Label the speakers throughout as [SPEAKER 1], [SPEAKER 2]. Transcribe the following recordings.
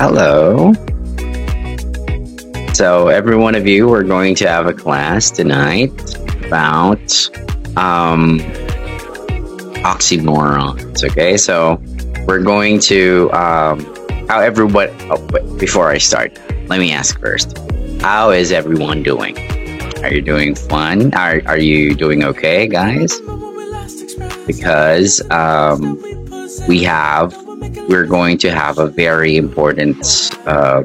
[SPEAKER 1] Hello. So, every one of you, we're going to have a class tonight about um, oxymorons. Okay, so we're going to um, how everyone. Oh, before I start, let me ask first: How is everyone doing? Are you doing fun? Are Are you doing okay, guys? Because um, we have we're going to have a very important uh,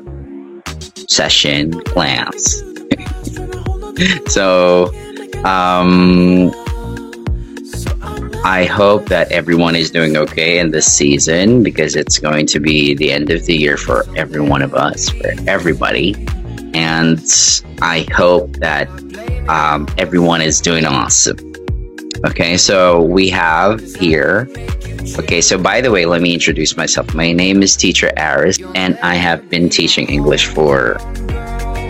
[SPEAKER 1] session class. so, um, I hope that everyone is doing okay in this season because it's going to be the end of the year for every one of us, for everybody. And I hope that um, everyone is doing awesome. Okay, so we have here Okay, so by the way, let me introduce myself. My name is Teacher Aris, and I have been teaching English for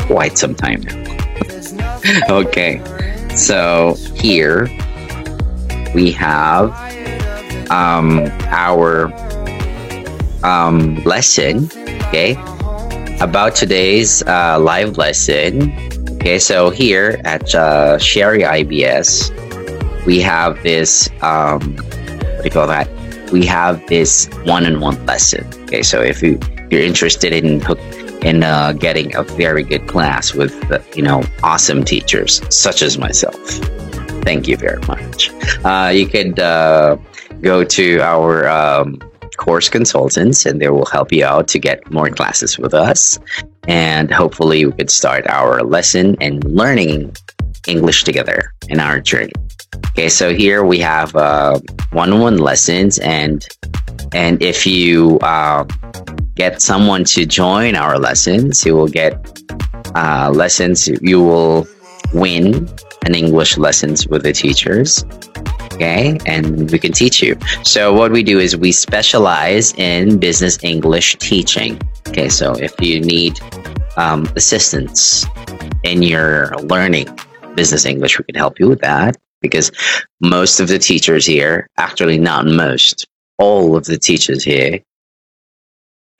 [SPEAKER 1] quite some time now. okay, so here we have um, our um, lesson, okay, about today's uh, live lesson. Okay, so here at uh, Sherry IBS, we have this, um, what do you call that? we have this one-on-one lesson. Okay, so if you you're interested in in uh, getting a very good class with uh, you know awesome teachers such as myself, thank you very much. Uh, you could uh, go to our um, course consultants, and they will help you out to get more classes with us. And hopefully, we could start our lesson and learning English together in our journey. Okay, so here we have uh, one-on-one lessons, and and if you uh, get someone to join our lessons, you will get uh, lessons. You will win an English lessons with the teachers. Okay, and we can teach you. So what we do is we specialize in business English teaching. Okay, so if you need um, assistance in your learning business English, we can help you with that because most of the teachers here, actually not most, all of the teachers here,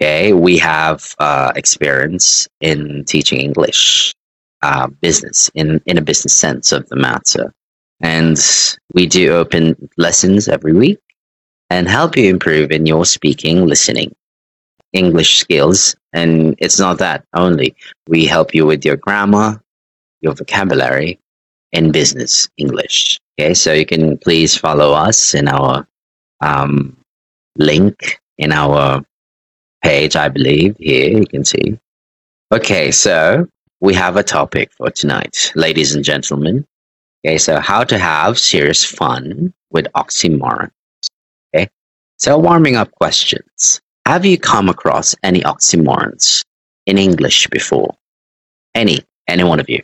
[SPEAKER 1] okay, we have uh, experience in teaching English, uh, business in in a business sense of the matter, and we do open lessons every week and help you improve in your speaking, listening, English skills. And it's not that only. We help you with your grammar, your vocabulary, in business English. Okay, so you can please follow us in our um, link in our page, I believe. Here you can see. Okay, so we have a topic for tonight, ladies and gentlemen. Okay, so how to have serious fun with oxymorons. Okay, so warming up questions. Have you come across any oxymorons in English before? Any? Any one of you?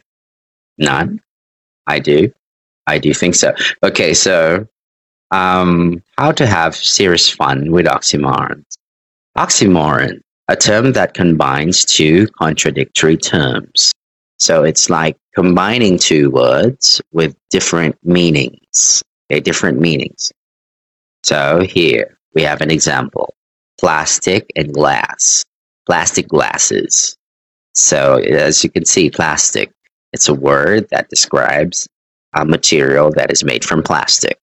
[SPEAKER 1] None? I do. I do think so. Okay, so um, how to have serious fun with oxymorons. Oxymoron, a term that combines two contradictory terms. So it's like combining two words with different meanings. Okay, different meanings. So here we have an example plastic and glass. Plastic glasses. So as you can see, plastic it's a word that describes a material that is made from plastic,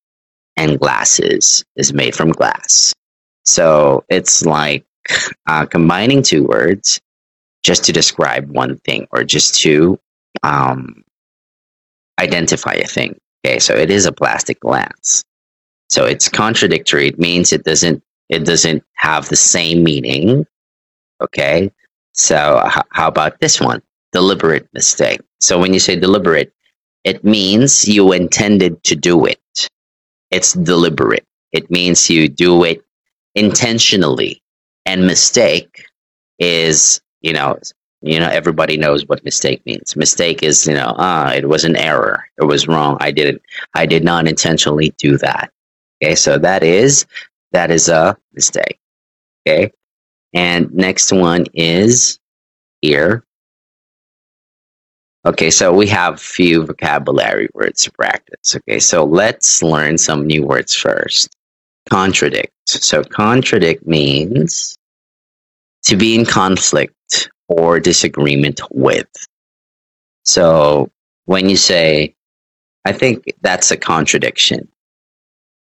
[SPEAKER 1] and glasses is made from glass. So it's like uh, combining two words just to describe one thing or just to um, identify a thing. Okay, so it is a plastic glass. So it's contradictory. It means it doesn't it doesn't have the same meaning. Okay, so h- how about this one? Deliberate mistake. So when you say deliberate, it means you intended to do it. It's deliberate. It means you do it intentionally. And mistake is, you know, you know, everybody knows what mistake means. Mistake is, you know, ah, it was an error. It was wrong. I didn't, I did not intentionally do that. Okay. So that is, that is a mistake. Okay. And next one is here. Okay, so we have few vocabulary words to practice. Okay, so let's learn some new words first. Contradict. So contradict means to be in conflict or disagreement with. So when you say, I think that's a contradiction.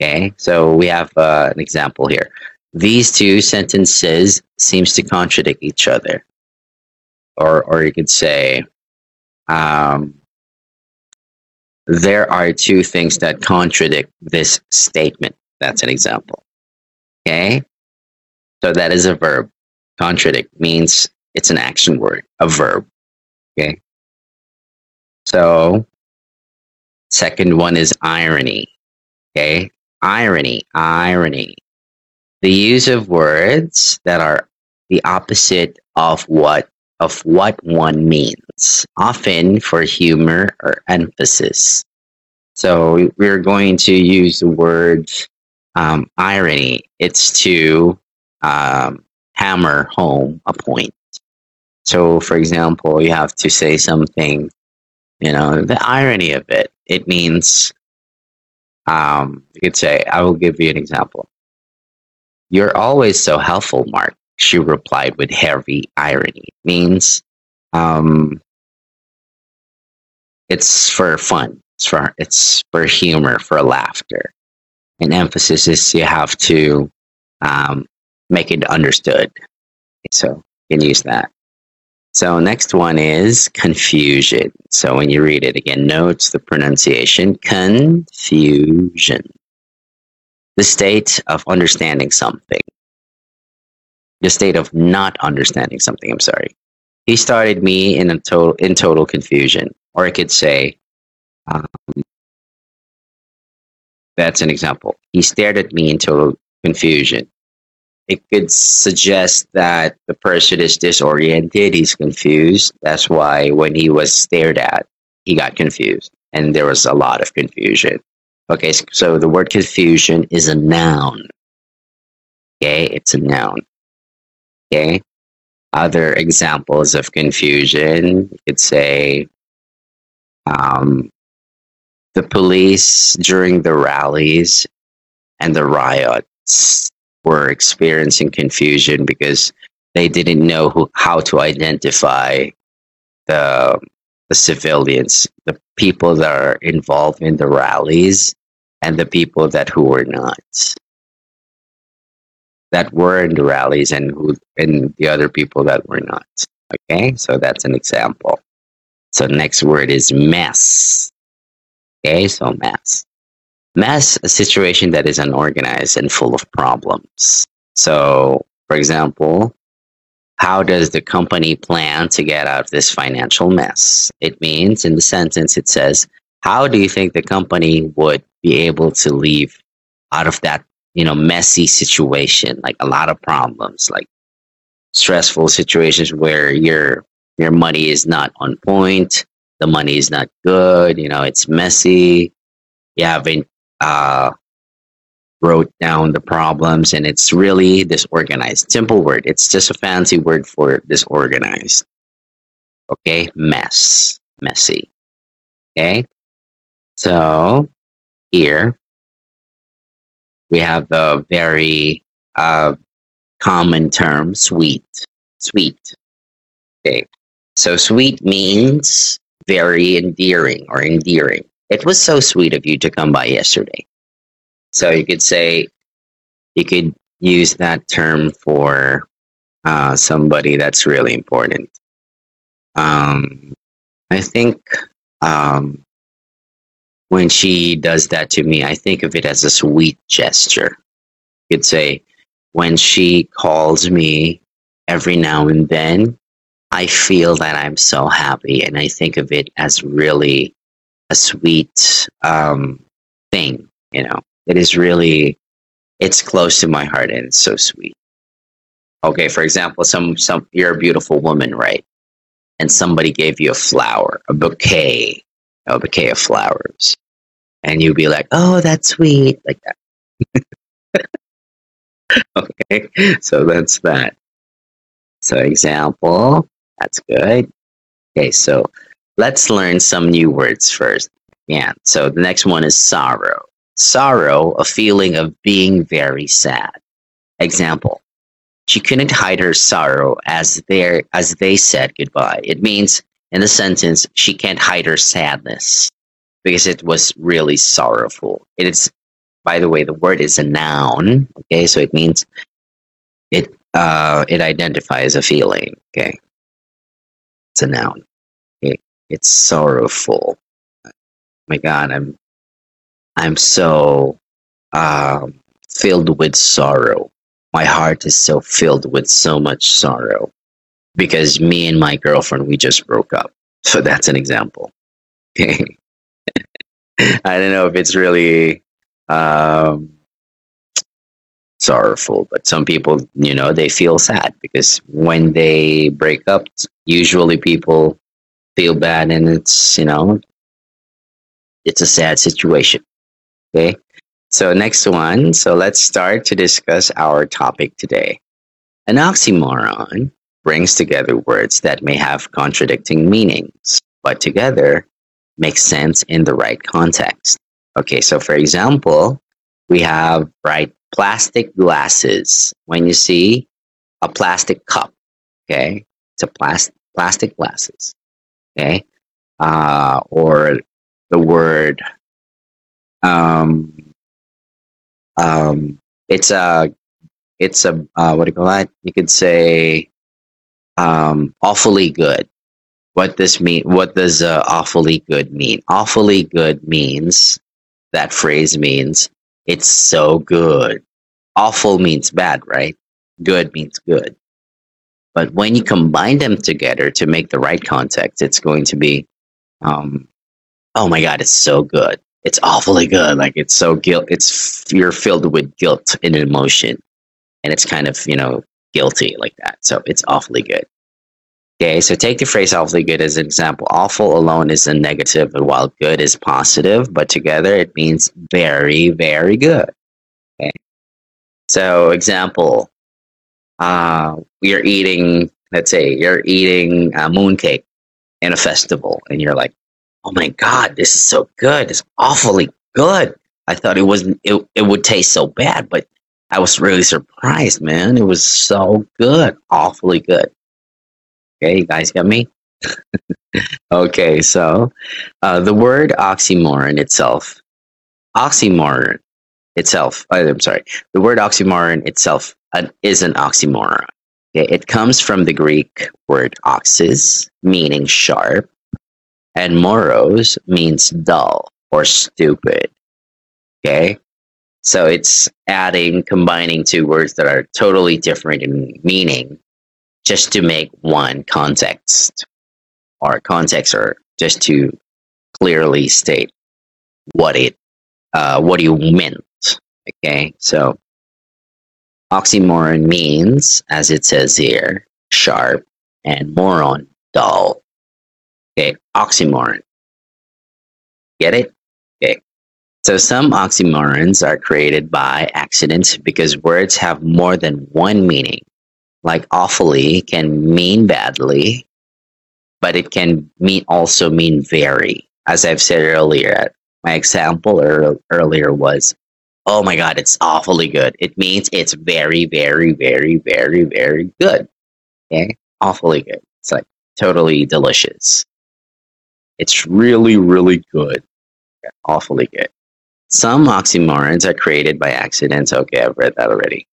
[SPEAKER 1] Okay, so we have uh, an example here. These two sentences seems to contradict each other, or or you could say, um, there are two things that contradict this statement. That's an example. Okay, so that is a verb. Contradict means it's an action word, a verb. Okay. So, second one is irony. Okay. Irony, irony. The use of words that are the opposite of what of what one means, often for humor or emphasis. So we're going to use the word um, irony. It's to um, hammer home a point. So, for example, you have to say something, you know, the irony of it. It means, um, you could say, I will give you an example. You're always so helpful, Mark, she replied with heavy irony. It means, um, it's for fun. It's for, it's for humor, for laughter. And emphasis is you have to um, make it understood. So you can use that. So next one is confusion. So when you read it again, notes the pronunciation confusion. The state of understanding something. The state of not understanding something. I'm sorry. He started me in a total in total confusion, or I could say, um, that's an example. He stared at me in total confusion it could suggest that the person is disoriented, he's confused. That's why when he was stared at, he got confused and there was a lot of confusion. Okay, so the word confusion is a noun. Okay, it's a noun. Okay, other examples of confusion, you could say um, the police during the rallies and the riots were experiencing confusion because they didn't know who, how to identify the the civilians, the people that are involved in the rallies, and the people that who were not, that were in the rallies, and who and the other people that were not. Okay, so that's an example. So next word is mess. Okay, so mess mess a situation that is unorganized and full of problems. So, for example, how does the company plan to get out of this financial mess? It means in the sentence, it says, how do you think the company would be able to leave out of that, you know, messy situation, like a lot of problems, like stressful situations where your your money is not on point, the money is not good, you know, it's messy, you haven't uh, wrote down the problems, and it's really disorganized. Simple word. It's just a fancy word for disorganized. Okay, mess, messy. Okay, so here we have the very uh, common term, sweet. Sweet. Okay, so sweet means very endearing or endearing. It was so sweet of you to come by yesterday. So you could say, you could use that term for uh, somebody that's really important. Um, I think um, when she does that to me, I think of it as a sweet gesture. You could say, when she calls me every now and then, I feel that I'm so happy, and I think of it as really a sweet um, thing. You know, it is really it's close to my heart and it's so sweet. Okay, for example, some some you're a beautiful woman, right? And somebody gave you a flower, a bouquet, a bouquet of flowers, and you'd be like, "Oh, that's sweet," like that. okay, so that's that. So example, that's good. Okay, so Let's learn some new words first. Yeah, so the next one is sorrow. Sorrow, a feeling of being very sad. Example she couldn't hide her sorrow as they as they said goodbye. It means in the sentence she can't hide her sadness because it was really sorrowful. It is, by the way, the word is a noun. Okay, so it means it uh, it identifies a feeling. Okay, it's a noun. Okay, it's sorrowful. my God, I'm I'm so um, filled with sorrow. My heart is so filled with so much sorrow because me and my girlfriend we just broke up. So that's an example. Okay. I don't know if it's really um, sorrowful, but some people, you know, they feel sad because when they break up, usually people feel bad and it's, you know, it's a sad situation. Okay. So, next one. So, let's start to discuss our topic today. An oxymoron brings together words that may have contradicting meanings, but together make sense in the right context. Okay, so for example, we have right plastic glasses. When you see a plastic cup, okay, it's a plastic plastic glasses, okay, uh, or the word um, um, it's a it's a uh, what do you call that? You could say um, awfully good what this mean what does uh, awfully good mean? Awfully good means that phrase means it's so good. Awful means bad right? Good means good. But when you combine them together to make the right context it's going to be um, oh my god it's so good. It's awfully good. Like it's so guilt it's you're filled with guilt and emotion. And it's kind of you know guilty like that. So it's awfully good Okay, so take the phrase awfully good as an example. Awful alone is a negative, while good is positive, but together it means very, very good. Okay. So, example, uh, you're eating, let's say, you're eating a mooncake in a festival, and you're like, oh my God, this is so good. It's awfully good. I thought it wasn't, it, it would taste so bad, but I was really surprised, man. It was so good, awfully good. Okay, you guys got me? okay, so uh, the word oxymoron itself, oxymoron itself, uh, I'm sorry, the word oxymoron itself uh, is an oxymoron. Okay, it comes from the Greek word oxys, meaning sharp, and moros means dull or stupid. Okay, so it's adding, combining two words that are totally different in meaning just to make one context. Or context or just to clearly state what it uh, what you meant okay? So oxymoron means as it says here sharp and moron dull okay? Oxymoron. Get it? Okay. So some oxymorons are created by accident because words have more than one meaning like awfully can mean badly, but it can mean also mean very. As I've said earlier, my example er- earlier was, oh my god, it's awfully good. It means it's very, very, very, very, very good. Okay, awfully good. It's like totally delicious. It's really, really good. Awfully good. Some oxymorons are created by accidents. Okay, I've read that already.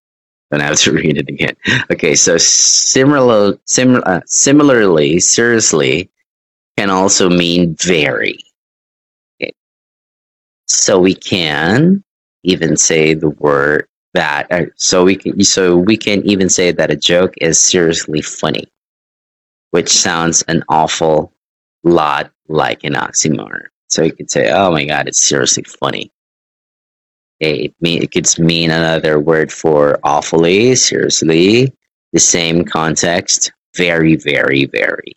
[SPEAKER 1] Don't have to read it again. Okay, so similar, similar, uh, similarly, seriously can also mean very. Okay. So we can even say the word that. Uh, so we can. So we can even say that a joke is seriously funny, which sounds an awful lot like an oxymoron. So you could say, "Oh my God, it's seriously funny." It, mean, it could mean another word for awfully, seriously, the same context, very, very, very.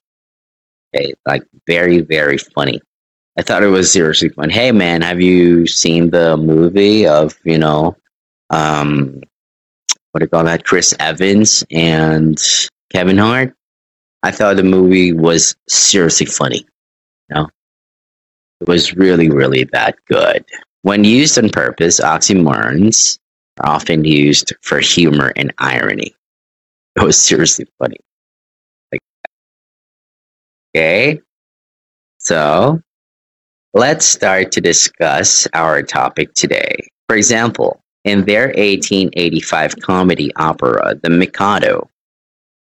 [SPEAKER 1] Okay, like very, very funny. I thought it was seriously fun. Hey man, have you seen the movie of, you know, um what do you call that? Chris Evans and Kevin Hart? I thought the movie was seriously funny. Know? It was really, really that good. When used on purpose, oxymorons are often used for humor and irony. It was seriously funny. Like, okay. So let's start to discuss our topic today. For example, in their 1885 comedy opera, The Mikado,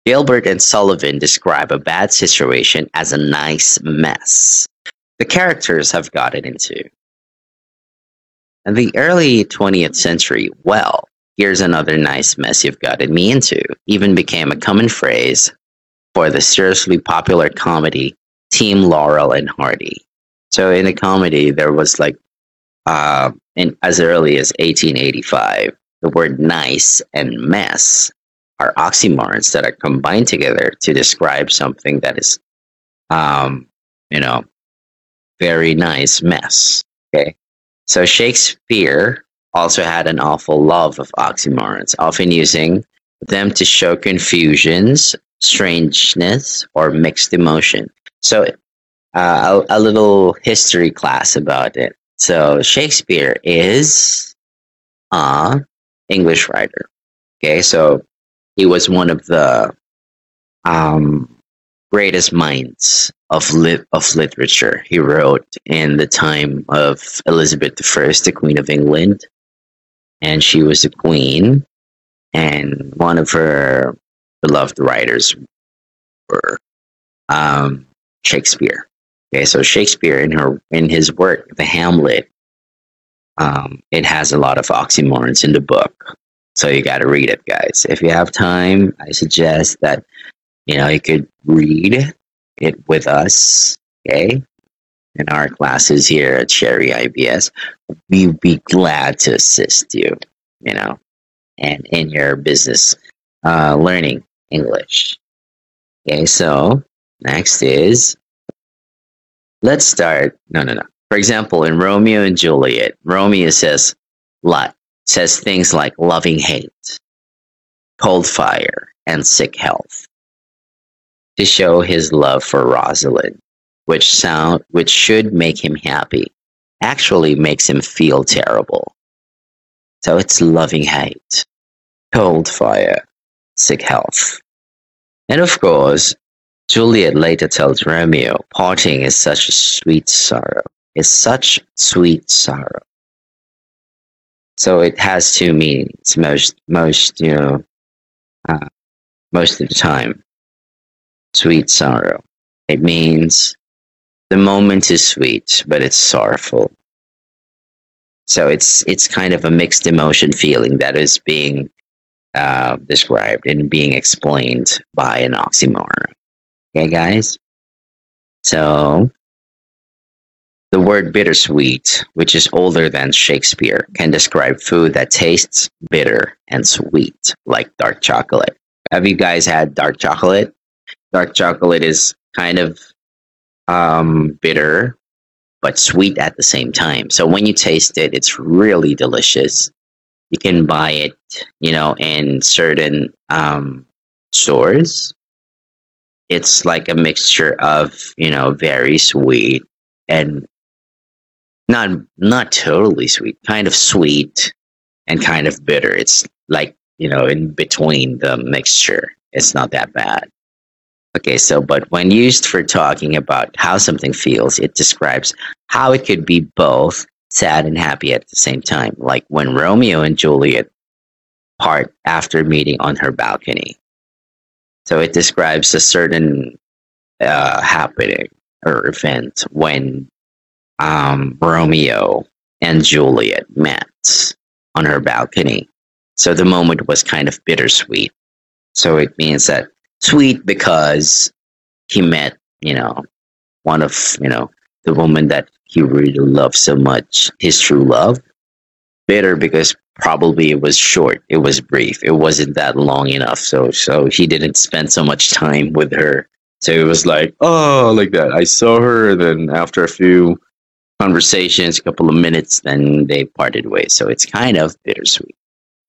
[SPEAKER 1] Gilbert and Sullivan describe a bad situation as a nice mess the characters have gotten into. The early 20th century, well, here's another nice mess you've gotten me into, even became a common phrase for the seriously popular comedy Team Laurel and Hardy. So in a comedy, there was like, uh, in, as early as 1885, the word nice and mess are oxymorons that are combined together to describe something that is, um, you know, very nice mess. Okay. So Shakespeare also had an awful love of oxymorons, often using them to show confusions, strangeness, or mixed emotion. So, uh, a, a little history class about it. So, Shakespeare is a English writer. Okay, so he was one of the um, greatest minds of of literature. He wrote in the time of Elizabeth I, the Queen of England, and she was a queen. And one of her beloved writers were um, Shakespeare. Okay, so Shakespeare in her in his work, The Hamlet, um, it has a lot of oxymorons in the book. So you got to read it, guys. If you have time, I suggest that you know you could read it with us. Okay, in our classes here at Sherry IBS, we'd be glad to assist you. You know, and in your business uh, learning English. Okay, so next is let's start. No, no, no. For example, in Romeo and Juliet, Romeo says, "Lot says things like loving hate, cold fire, and sick health to show his love for Rosalind, which sound which should make him happy, actually makes him feel terrible. So it's loving hate, cold fire, sick health. And of course, Juliet later tells Romeo, parting is such a sweet sorrow. Is such sweet sorrow. So it has two meanings most most you know uh, most of the time. Sweet sorrow. It means the moment is sweet, but it's sorrowful. So it's it's kind of a mixed emotion feeling that is being uh, described and being explained by an oxymoron. Okay, guys. So the word bittersweet, which is older than Shakespeare, can describe food that tastes bitter and sweet, like dark chocolate. Have you guys had dark chocolate? Dark chocolate is kind of um, bitter, but sweet at the same time. So when you taste it, it's really delicious. You can buy it, you know, in certain um, stores. It's like a mixture of, you know, very sweet and not not totally sweet, kind of sweet and kind of bitter. It's like, you know, in between the mixture. It's not that bad. Okay, so but when used for talking about how something feels, it describes how it could be both sad and happy at the same time, like when Romeo and Juliet part after meeting on her balcony. So it describes a certain uh, happening or event when um, Romeo and Juliet met on her balcony. So the moment was kind of bittersweet. So it means that sweet because he met, you know, one of, you know, the woman that he really loved so much, his true love. Bitter because probably it was short, it was brief, it wasn't that long enough. So so he didn't spend so much time with her. So it was like, oh, like that. I saw her, then after a few conversations, a couple of minutes, then they parted ways. So it's kind of bittersweet.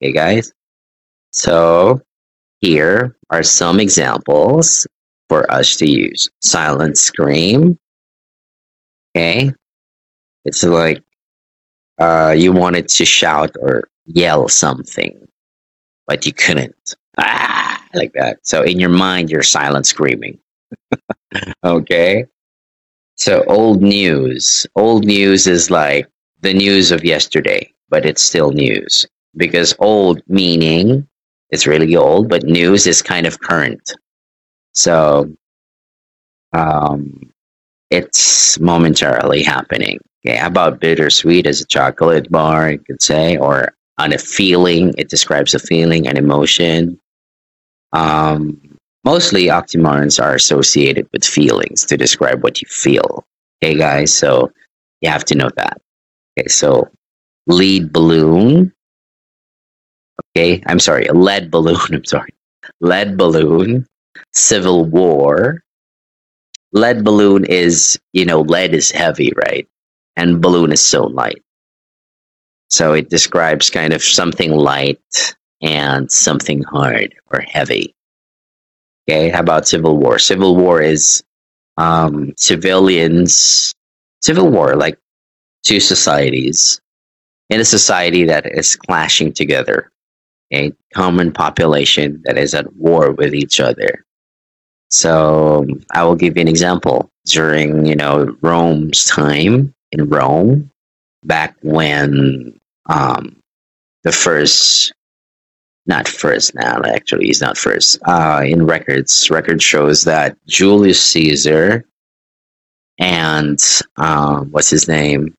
[SPEAKER 1] Okay, guys? So here are some examples for us to use. Silent scream. Okay. It's like uh, you wanted to shout or yell something, but you couldn't. Ah. Like that. So in your mind, you're silent screaming. okay. So old news. Old news is like the news of yesterday, but it's still news because old meaning it's really old, but news is kind of current. So um, it's momentarily happening. Okay, about bittersweet as a chocolate bar, you could say, or on a feeling, it describes a feeling, an emotion. Um, mostly oxymorons are associated with feelings to describe what you feel. Okay, guys, so you have to know that. Okay, so lead balloon. Okay, I'm sorry, a lead balloon. I'm sorry, lead balloon, civil war. Lead balloon is, you know, lead is heavy, right? And balloon is so light. So it describes kind of something light and something hard or heavy. Okay, how about civil war? Civil war is um, civilians, civil war, like two societies in a society that is clashing together, a common population that is at war with each other. So I will give you an example. During you know Rome's time in Rome, back when um, the first not first now actually he's not first uh, in records record shows that julius caesar and uh, what's his name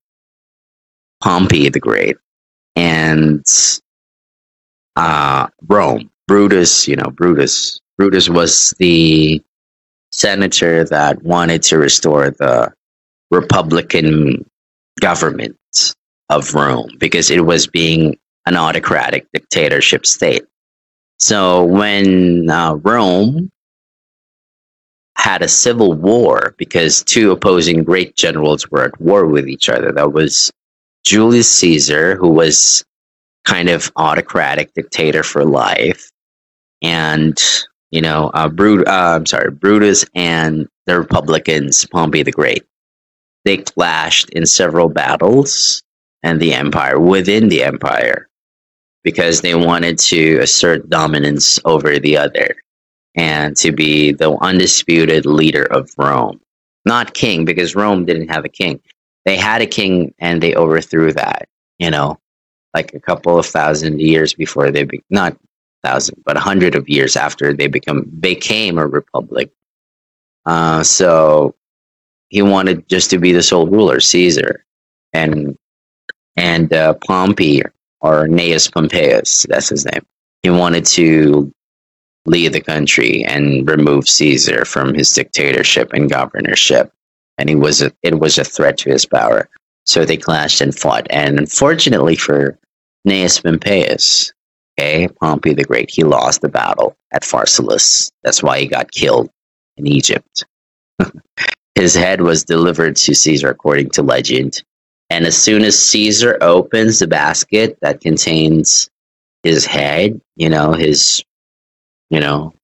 [SPEAKER 1] pompey the great and uh, rome. Brutus you know brutus. Brutus was the senator that wanted to restore the republican government of rome because it was being an autocratic dictatorship state. So when uh, Rome had a civil war because two opposing great generals were at war with each other, that was Julius Caesar, who was kind of autocratic dictator for life, and you know, uh, Brut- uh, I'm sorry, Brutus and the Republicans, Pompey the Great. They clashed in several battles, and the empire within the empire because they wanted to assert dominance over the other and to be the undisputed leader of Rome. Not king, because Rome didn't have a king. They had a king and they overthrew that, you know, like a couple of thousand years before they, be- not thousand, but a hundred of years after they become became a republic. Uh, so he wanted just to be the sole ruler, Caesar, and and uh, Pompey or Gnaeus Pompeius, that's his name. He wanted to lead the country and remove Caesar from his dictatorship and governorship, and he was a, it was a threat to his power. So they clashed and fought, and unfortunately for Gnaeus Pompeius, okay, Pompey the Great, he lost the battle at Pharsalus. That's why he got killed in Egypt. his head was delivered to Caesar according to legend, and as soon as Caesar opens the basket that contains his head, you know, his, you know,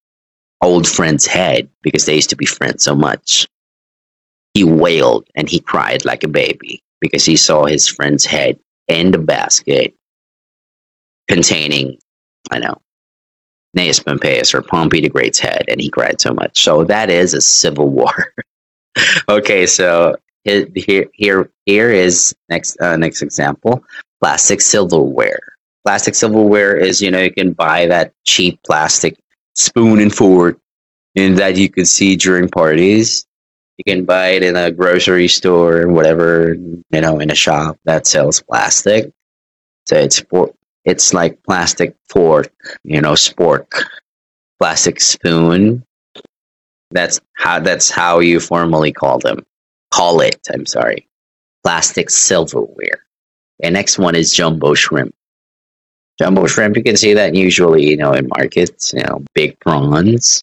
[SPEAKER 1] old friend's head, because they used to be friends so much, he wailed and he cried like a baby because he saw his friend's head in the basket containing, I know, Gnaeus Pompeius or Pompey the Great's head, and he cried so much. So that is a civil war. okay, so here here here is next uh, next example plastic silverware plastic silverware is you know you can buy that cheap plastic spoon and fork and that you can see during parties you can buy it in a grocery store or whatever you know in a shop that sells plastic so it's for it's like plastic fork you know spork plastic spoon that's how that's how you formally call them call it, I'm sorry, plastic silverware. And next one is jumbo shrimp. Jumbo shrimp, you can see that usually, you know, in markets, you know, big prawns.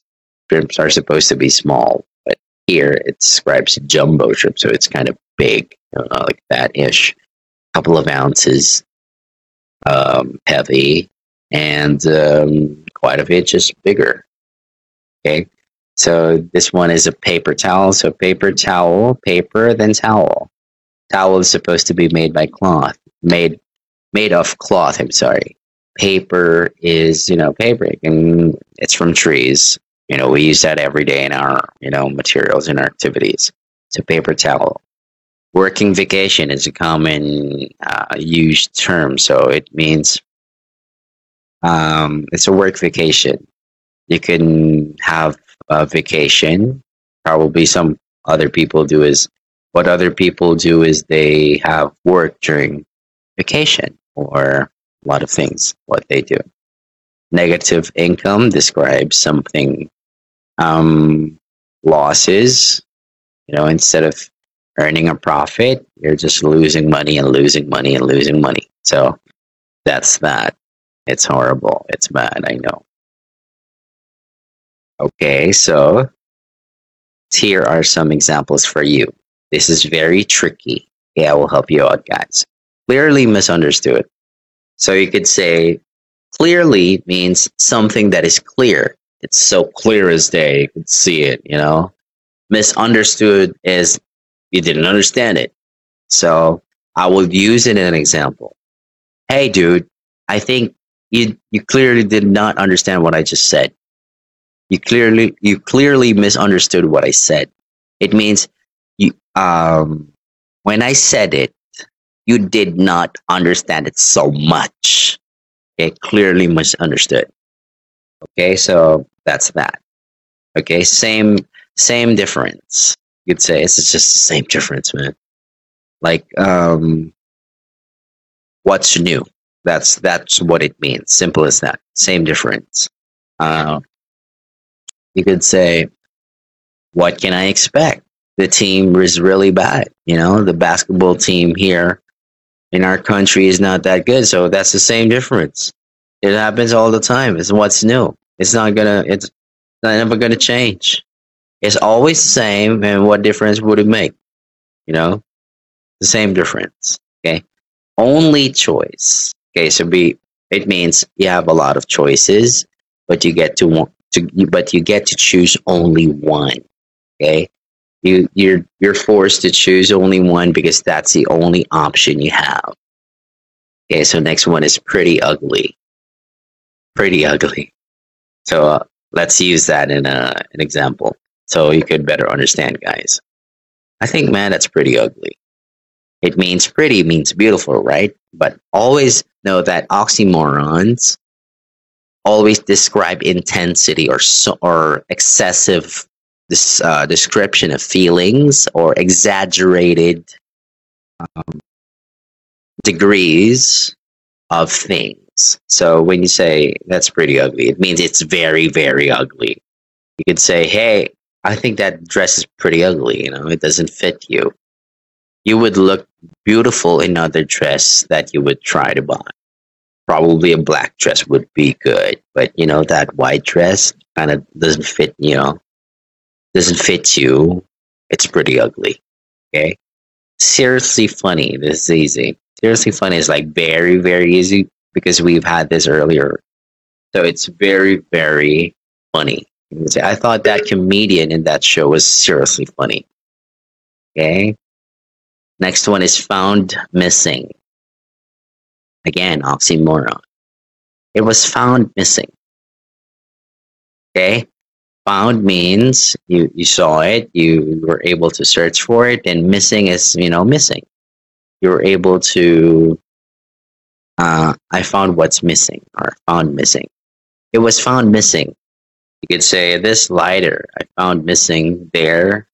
[SPEAKER 1] Shrimps are supposed to be small, but here it describes jumbo shrimp, so it's kind of big, uh, like that ish. Couple of ounces, um, heavy, and um, quite a bit just bigger. Okay, so this one is a paper towel. So paper towel, paper, then towel. Towel is supposed to be made by cloth, made made of cloth. I'm sorry. paper is, you know, paper and it's from trees. You know, we use that every day in our, you know, materials and our activities. A paper towel. Working vacation is a common uh, used term, so it means um, it's a work vacation. You can have a vacation. Probably some other people do is what other people do is they have work during vacation or a lot of things what they do negative income describes something um, losses you know instead of earning a profit you're just losing money and losing money and losing money. So that's that. It's horrible. It's bad i know. Okay so here are some examples for you. This is very tricky. Yeah i will help you out guys. Clearly misunderstood. So you could say clearly means something that is clear. It's so clear as day. You can see it, you know. Misunderstood is you didn't understand it. So I will use it in an example. Hey, dude, I think you you clearly did not understand what I just said. You clearly you clearly misunderstood what I said. It means you um when I said it, you did not understand it so much. It clearly misunderstood. Okay, so that's that. Okay, same same difference. You'd say it's just the same difference, man. Like, um, what's new? That's that's what it means. Simple as that. Same difference. Uh, you could say, what can I expect? The team is really bad. You know, the basketball team here in our country is not that good. So that's the same difference. It happens all the time. It's what's new. It's not gonna. It's not never gonna change. It's always the same. And what difference would it make? You know, the same difference. Okay. Only choice. Okay. So be. It means you have a lot of choices, but you get to want to. But you get to choose only one. Okay you you're you're forced to choose only one because that's the only option you have. Okay, so next one is pretty ugly. Pretty ugly. So uh, let's use that in a, an example so you could better understand, guys. I think, man, that's pretty ugly. It means pretty means beautiful, right? But always know that oxymorons always describe intensity or or excessive this uh, description of feelings or exaggerated um, degrees of things. So when you say that's pretty ugly, it means it's very, very ugly. You could say, hey, I think that dress is pretty ugly. You know, it doesn't fit you. You would look beautiful in another dress that you would try to buy. Probably a black dress would be good, but you know, that white dress kind of doesn't fit, you know, doesn't fit you, it's pretty ugly. Okay. Seriously funny. This is easy. Seriously funny is like very, very easy because we've had this earlier. So it's very, very funny. I thought that comedian in that show was seriously funny. Okay. Next one is found missing. Again, oxymoron. It was found missing. Okay found means you, you saw it, you were able to search for it, and missing is, you know, missing. You were able to, uh, I found what's missing or found missing. It was found missing. You could say this lighter I found missing there,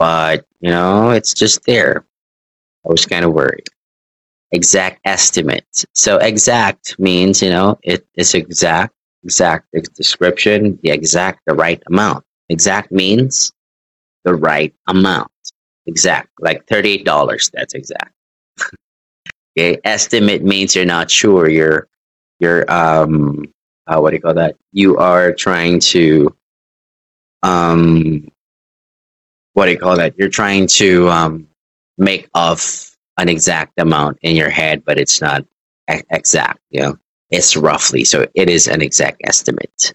[SPEAKER 1] but, you know, it's just there. I was kind of worried. Exact estimate. So exact means, you know, it is exact exact description, the exact, the right amount. Exact means the right amount. Exact, like $38, that's exact. okay, estimate means you're not sure. You're, you're, um, uh, what do you call that? You are trying to, um, what do you call that? You're trying to, um, make of an exact amount in your head, but it's not exact, you know? It's roughly, so it is an exact estimate.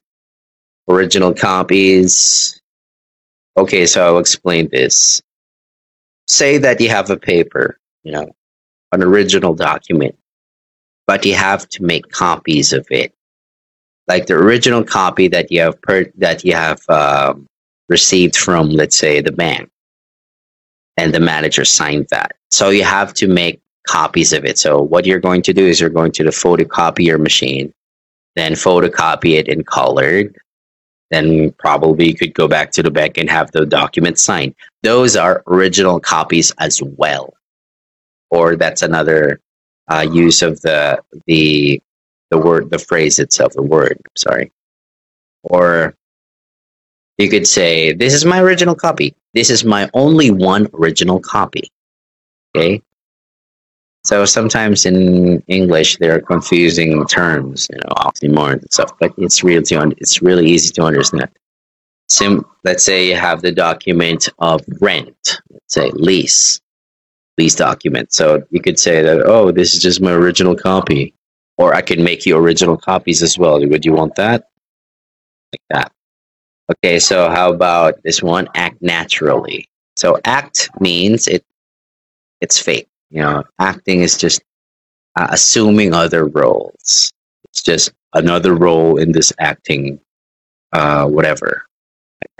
[SPEAKER 1] Original copies. Okay, so I'll explain this. Say that you have a paper, you know, an original document. but you have to make copies of it. Like the original copy that you have per- that you have um, received from, let's say, the bank, and the manager signed that. So you have to make copies of it. So what you're going to do is you're going to the photocopier machine, then photocopy it in colored. Then probably you could go back to the bank and have the document signed. Those are original copies as well. Or that's another uh, use of the the the word the phrase itself, the word. Sorry. Or you could say, "This is my original copy. This is my only one original copy." Okay. So sometimes in English there are confusing terms, you know, oxymorons and stuff, but it's really it's really easy to understand. Sim, let's say you have the document of rent, let's say lease, lease document. So you could say that, oh, this is just my original copy, or I can make you original copies as well. Would you want that? Like that. Okay, so how about this one? Act naturally. So act means it it's fake you know, acting is just uh, assuming other roles. It's just another role in this acting, uh, whatever.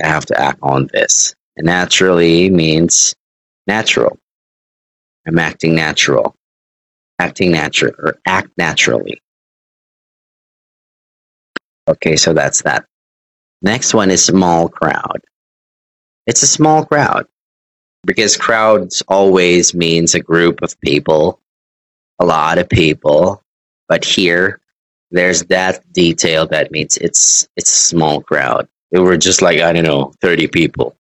[SPEAKER 1] I have to act on this. And naturally means natural. I'm acting natural. Acting natural or act naturally. Okay, so that's that. Next one is small crowd. It's a small crowd because crowds always means a group of people, a lot of people. But here, there's that detail that means it's it's a small crowd. It were just like I don't know, thirty people,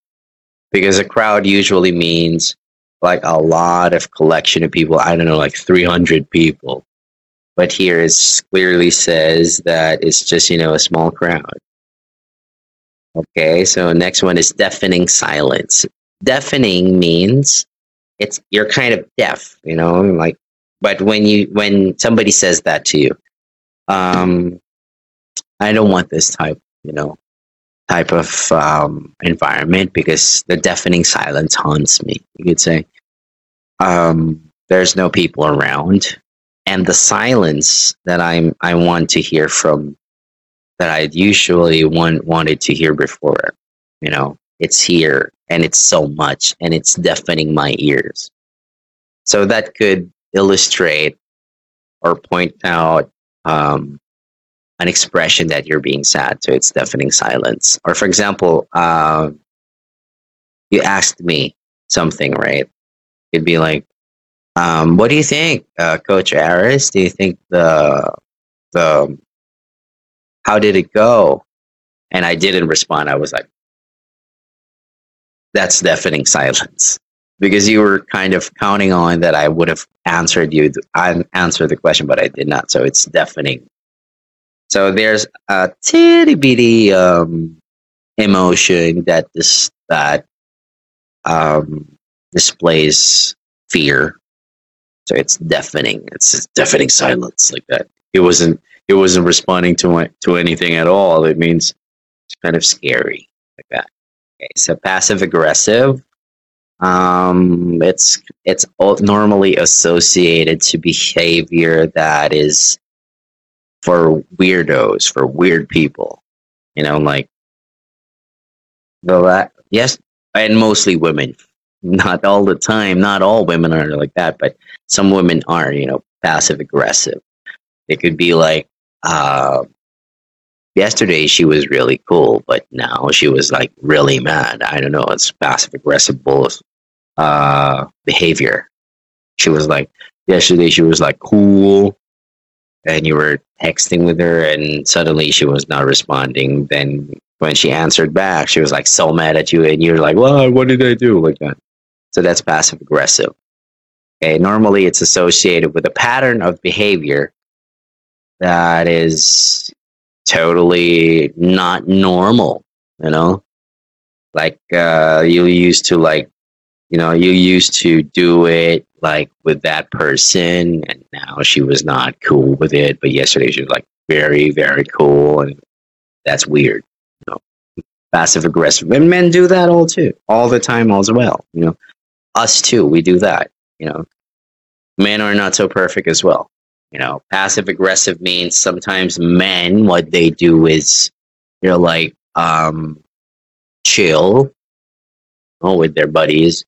[SPEAKER 1] because a crowd usually means like a lot of collection of people. I don't know, like three hundred people. But here it clearly says that it's just you know a small crowd. Okay, so next one is deafening silence deafening means it's you're kind of deaf, you know, like but when you when somebody says that to you, um I don't want this type, you know, type of um environment because the deafening silence haunts me. You could say. Um there's no people around and the silence that I'm I want to hear from that I usually want wanted to hear before, you know, it's here and it's so much and it's deafening my ears. So that could illustrate or point out um, an expression that you're being sad. So it's deafening silence. Or for example, uh, you asked me something, right? It'd be like, um, "What do you think, uh, Coach Aris? Do you think the the how did it go?" And I didn't respond. I was like, that's deafening silence because you were kind of counting on that I would have answered you. I answered the question, but I did not. So it's deafening. So there's a titty bitty um, emotion that this that um, displays fear. So it's deafening. It's deafening silence like that. It wasn't. It wasn't responding to my, to anything at all. It means it's kind of scary like that. Okay, so passive aggressive. Um, it's it's normally associated to behavior that is for weirdos, for weird people. You know, like the la- yes, and mostly women. Not all the time. Not all women are like that, but some women are. You know, passive aggressive. It could be like uh, yesterday she was really cool, but now she was like really mad. I don't know. It's passive aggressive uh, behavior. She was like yesterday she was like cool, and you were texting with her, and suddenly she was not responding. Then when she answered back, she was like so mad at you, and you're like, "Well, what did I do?" Like that. So that's passive aggressive. Okay, normally it's associated with a pattern of behavior that is totally not normal, you know? Like uh you used to like you know, you used to do it like with that person and now she was not cool with it, but yesterday she was like very, very cool and that's weird. You know. Passive aggressive. And men do that all too. All the time as well. You know. Us too, we do that, you know. Men are not so perfect as well. You know, passive aggressive means sometimes men what they do is you're like um chill with their buddies.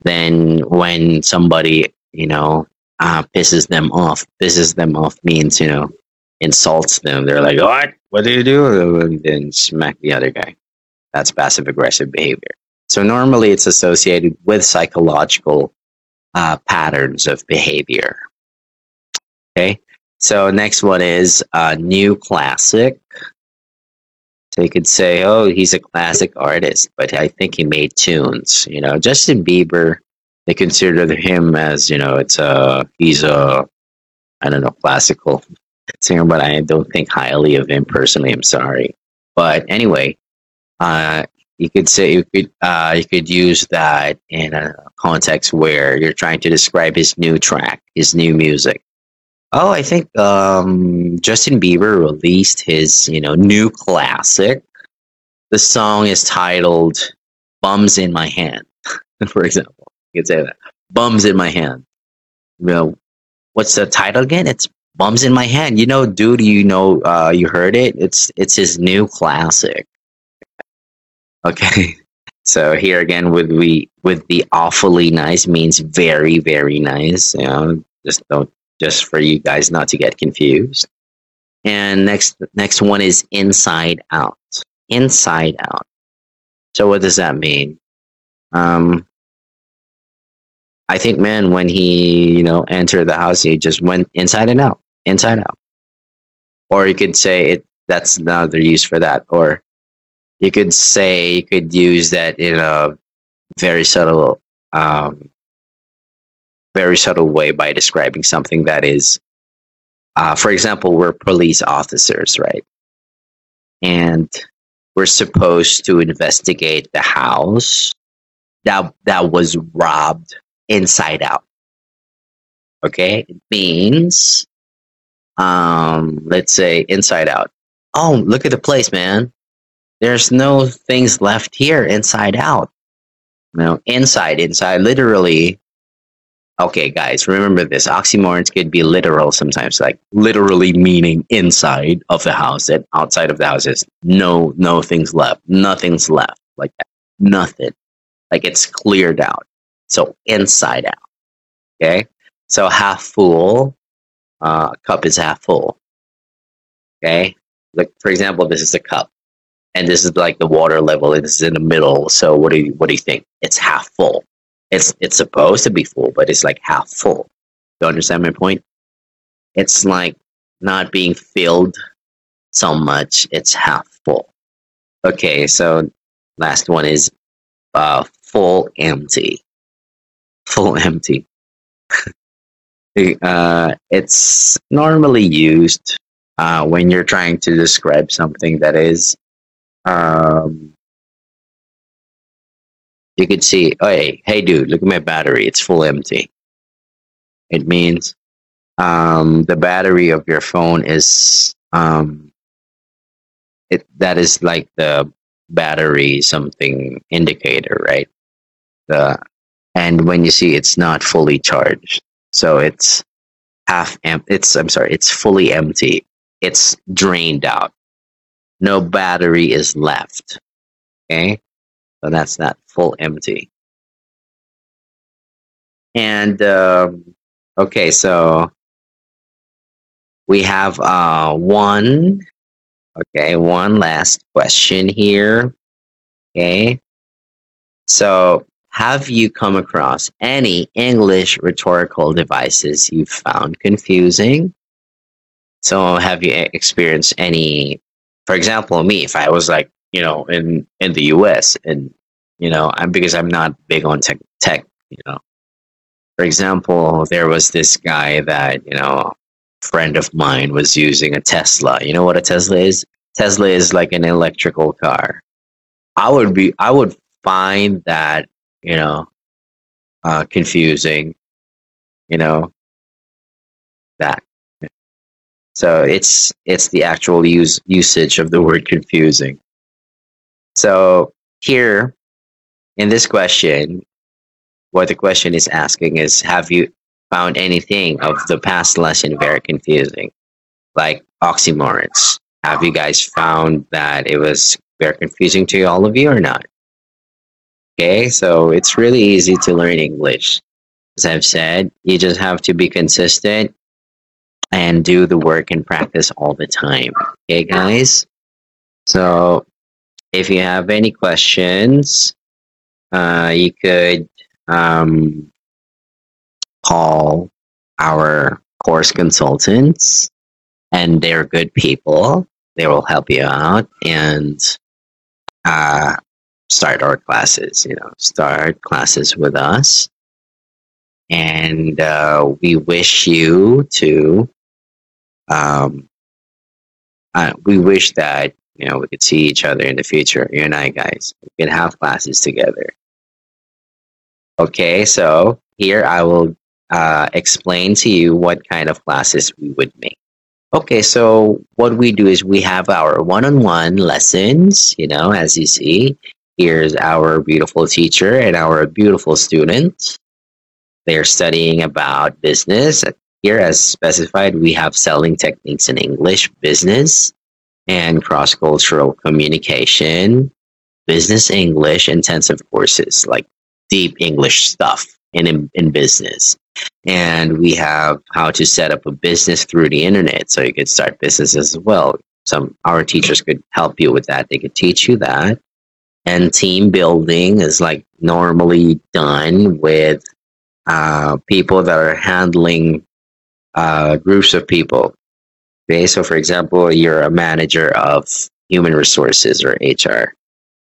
[SPEAKER 1] Then when somebody, you know, uh, pisses them off, pisses them off means, you know, insults them. They're like, what? What do you do? And then smack the other guy. That's passive aggressive behavior. So normally it's associated with psychological uh, patterns of behavior. Okay. So next one is uh, new classic. You could say, oh, he's a classic artist, but I think he made tunes. You know, Justin Bieber, they consider him as, you know, it's a, he's a, I don't know, classical singer, but I don't think highly of him personally. I'm sorry. But anyway, uh, you could say you could uh, you could use that in a context where you're trying to describe his new track, his new music. Oh, I think um, Justin Bieber released his, you know, new classic. The song is titled "Bums in My Hand," for example. You could say that "Bums in My Hand." You know, what's the title again? It's "Bums in My Hand." You know, dude, you know, uh, you heard it. It's it's his new classic. Okay, so here again with we with the awfully nice means very very nice. You know, just don't just for you guys not to get confused. And next next one is inside out. Inside out. So what does that mean? Um I think man when he, you know, entered the house he just went inside and out. Inside out. Or you could say it that's another use for that. Or you could say you could use that in a very subtle um very subtle way by describing something that is, uh, for example, we're police officers, right? And we're supposed to investigate the house that that was robbed inside out. Okay, it means, um, let's say inside out. Oh, look at the place, man. There's no things left here inside out. You know, inside, inside, literally Okay, guys, remember this. Oxymorons could be literal sometimes, like literally meaning inside of the house and outside of the house is no, no things left. Nothing's left like that. Nothing. Like it's cleared out. So inside out. Okay. So half full, uh, cup is half full. Okay. Like for example, this is a cup and this is like the water level. This is in the middle. So what do you, what do you think? It's half full. It's it's supposed to be full, but it's like half full. You understand my point? It's like not being filled so much, it's half full. Okay, so last one is uh, full empty. Full empty. uh, it's normally used uh, when you're trying to describe something that is um, you could see, oh, hey, hey, dude, look at my battery. It's full empty. It means um, the battery of your phone is um, it that is like the battery something indicator, right? The and when you see it's not fully charged, so it's half empty. It's I'm sorry, it's fully empty. It's drained out. No battery is left. Okay, that's not full empty. And um, okay, so we have uh, one. Okay, one last question here. Okay, so have you come across any English rhetorical devices you found confusing? So, have you experienced any? For example, me, if I was like, you know, in in the U.S. and you know, I'm because I'm not big on tech. Tech, you know. For example, there was this guy that you know, friend of mine was using a Tesla. You know what a Tesla is? Tesla is like an electrical car. I would be, I would find that you know, uh, confusing. You know, that. So it's it's the actual use usage of the word confusing. So here in this question, what the question is asking is have you found anything of the past lesson very confusing, like oxymorons? Have you guys found that it was very confusing to all of you or not? Okay, so it's really easy to learn English. As I've said, you just have to be consistent and do the work and practice all the time. Okay, guys? So if you have any questions, uh, you could um, call our course consultants, and they're good people. They will help you out and uh, start our classes. You know, start classes with us, and uh, we wish you to. Um, uh, we wish that you know we could see each other in the future. You and I, guys, we can have classes together. Okay, so here I will uh, explain to you what kind of classes we would make. Okay, so what we do is we have our one-on-one lessons, you know, as you see. Here's our beautiful teacher and our beautiful student. They're studying about business. Here, as specified, we have selling techniques in English, business, and cross-cultural communication, business English, intensive courses like deep English stuff in, in business. And we have how to set up a business through the internet. So you could start business as well. Some our teachers could help you with that. They could teach you that. And team building is like normally done with uh, people that are handling uh, groups of people. Okay, so for example, you're a manager of human resources or HR.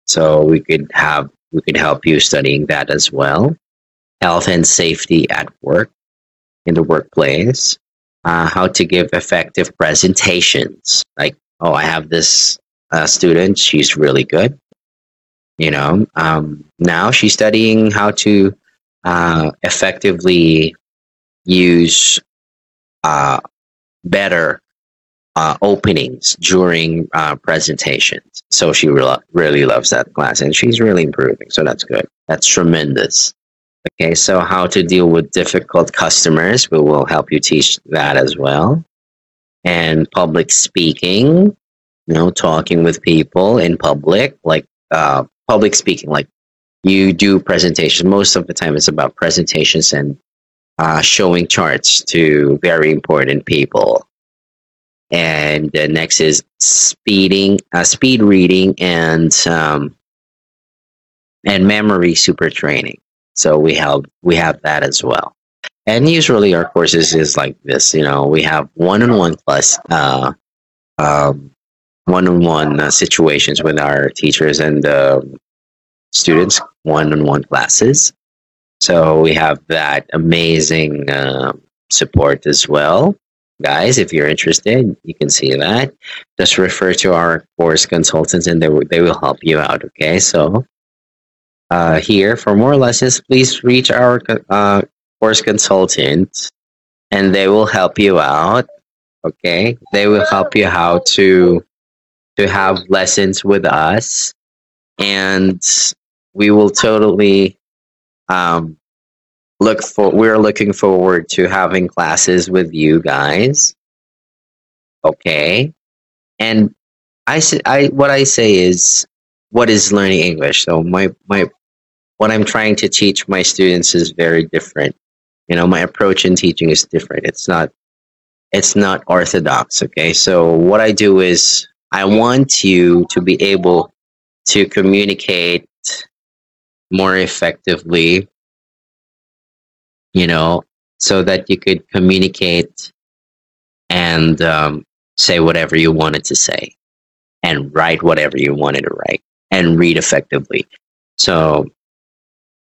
[SPEAKER 1] So we could have we could help you studying that as well health and safety at work, in the workplace, uh, how to give effective presentations. Like, oh, I have this uh, student, she's really good. You know, um, now she's studying how to uh, effectively use uh, better uh, openings during uh, presentations. So she re- really loves that class and she's really improving. So that's good. That's tremendous. Okay, so how to deal with difficult customers, we will help you teach that as well. And public speaking, you know, talking with people in public, like uh, public speaking, like you do presentations. Most of the time, it's about presentations and uh, showing charts to very important people. And the next is speeding, uh, speed reading, and um, and memory super training. So we have we have that as well. And usually our courses is like this. You know, we have one-on-one plus uh, um, one-on-one uh, situations with our teachers and uh, students, one-on-one classes. So we have that amazing uh, support as well. Guys, if you're interested, you can see that. Just refer to our course consultants and they, w- they will help you out. Okay, so uh, here. For more lessons, please reach our uh, course consultant and they will help you out. Okay, they will help you how to to have lessons with us, and we will totally um, look for. We're looking forward to having classes with you guys. Okay, and I I what I say is what is learning English. So my my what I'm trying to teach my students is very different. You know, my approach in teaching is different. It's not it's not orthodox, okay? So what I do is I want you to be able to communicate more effectively, you know, so that you could communicate and um, say whatever you wanted to say and write whatever you wanted to write and read effectively. So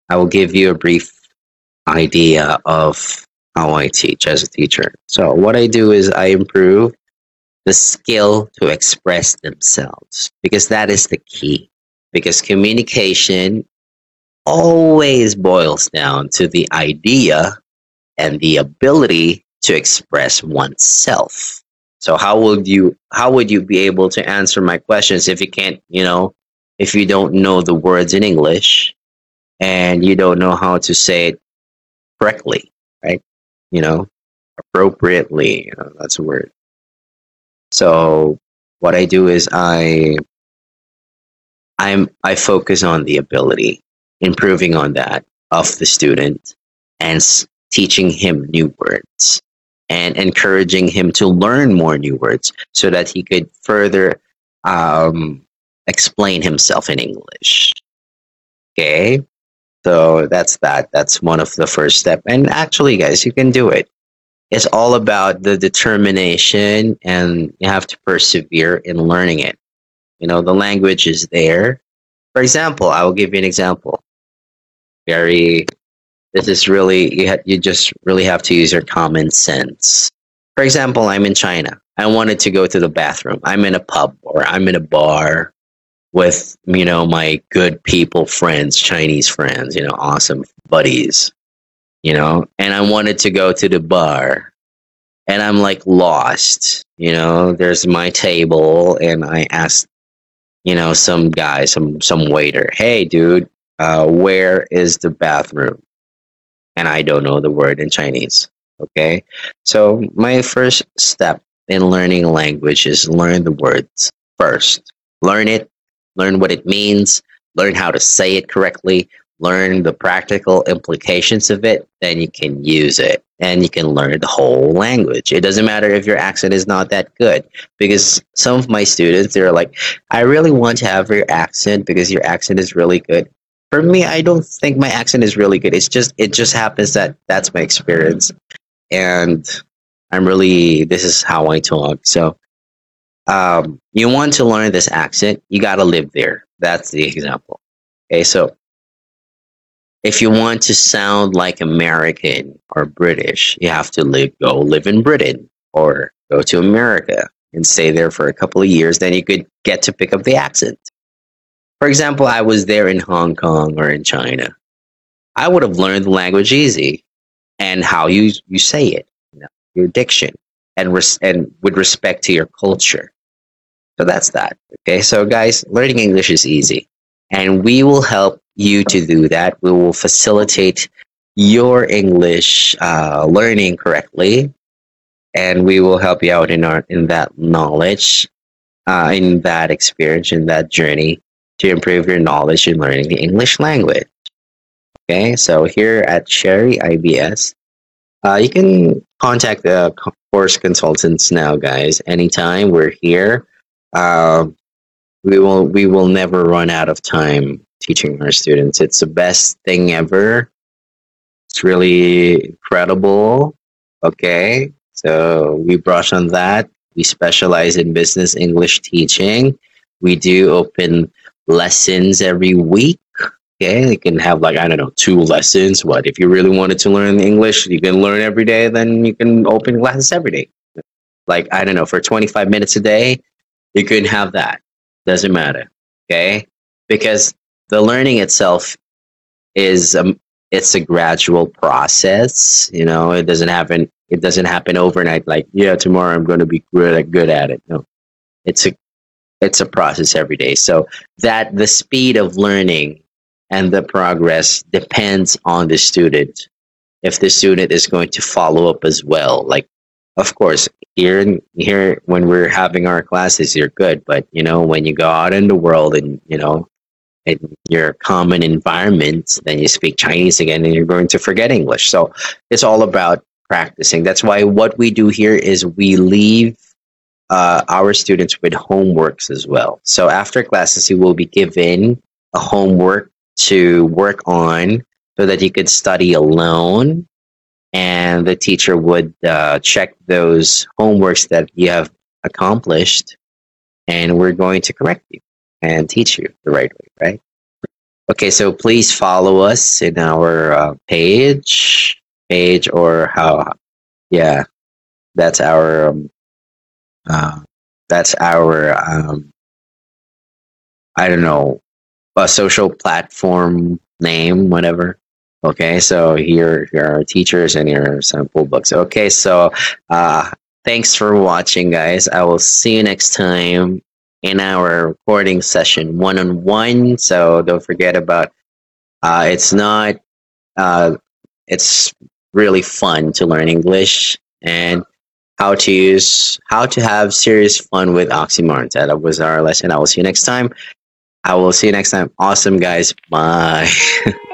[SPEAKER 1] I will give you a brief idea of how I teach as a teacher. So, what I do is I improve the skill to express themselves because that is the key. Because communication always boils down to the idea and the ability to express oneself. So how would you how would you be able to answer my questions if you can't, you know, if you don't know the words in English and you don't know how to say it correctly, right? you know, appropriately. You know, that's a word. So what I do is I I'm I focus on the ability, improving on that of the student, and teaching him new words and encouraging him to learn more new words so that he could further um, explain himself in English. Okay, so that's that. That's one of the first step. And actually, guys, you can do it. It's all about the determination, and you have to persevere in learning it. You know, the language is there. For example, I will give you an example. Very, this is really you. Ha- you just really have to use your common sense. For example, I'm in China. I wanted to go to the bathroom. I'm in a pub or I'm in a bar with you know my good people friends, Chinese friends, you know, awesome buddies, you know, and I wanted to go to the bar and I'm like lost, you know, there's my table and I asked you know, some guy, some some waiter, hey dude, uh, where is the bathroom? And I don't know the word in Chinese. Okay. So my first step in learning a language is learn the words first. Learn it, learn what it means, learn how to say it correctly, learn the practical implications of it, then you can use it and you can learn the whole language. It doesn't matter if your accent is not that good because some of my students they're like, I really want to have your accent because your accent is really good. For me, I don't think my accent is really good. It's just it just happens that that's my experience and I'm really this is how I talk. So um, you want to learn this accent, you got to live there. That's the example. Okay, so if you want to sound like American or British, you have to live go live in Britain or go to America and stay there for a couple of years. Then you could get to pick up the accent. For example, I was there in Hong Kong or in China. I would have learned the language easy and how you you say it, you know, your diction, and res- and with respect to your culture. So that's that. Okay, so guys, learning English is easy, and we will help you to do that. We will facilitate your English uh, learning correctly, and we will help you out in our in that knowledge, uh, in that experience, in that journey to improve your knowledge in learning the English language. Okay, so here at Sherry IBS, uh, you can contact the course consultants now, guys. Anytime we're here, uh, we will we will never run out of time teaching our students. It's the best thing ever. It's really incredible. Okay, so we brush on that. We specialize in business English teaching. We do open lessons every week. Okay, you can have like I don't know two lessons. What if you really wanted to learn English? You can learn every day. Then you can open classes every day. Like I don't know for twenty five minutes a day, you can have that. Doesn't matter. Okay, because the learning itself is um, it's a gradual process. You know, it doesn't happen. It doesn't happen overnight. Like yeah, tomorrow I'm going to be good good at it. No, it's a it's a process every day. So that the speed of learning and the progress depends on the student. If the student is going to follow up as well, like of course here in- here when we're having our classes, you're good. But you know when you go out in the world and you know in your common environment, then you speak Chinese again, and you're going to forget English. So it's all about practicing. That's why what we do here is we leave uh, our students with homeworks as well. So after classes, you will be given a homework to work on so that you could study alone. And the teacher would uh, check those homeworks that you have accomplished, and we're going to correct you and teach you the right way, right? Okay, so please follow us in our uh, page, page or how, yeah, that's our um, uh, that's our um, I don't know a social platform name, whatever. Okay, so here here are teachers and here are sample books. Okay, so uh, thanks for watching, guys. I will see you next time in our recording session one on one. So don't forget about uh, it's not uh, it's really fun to learn English and how to use how to have serious fun with oxymorons. That was our lesson. I will see you next time. I will see you next time. Awesome guys. Bye.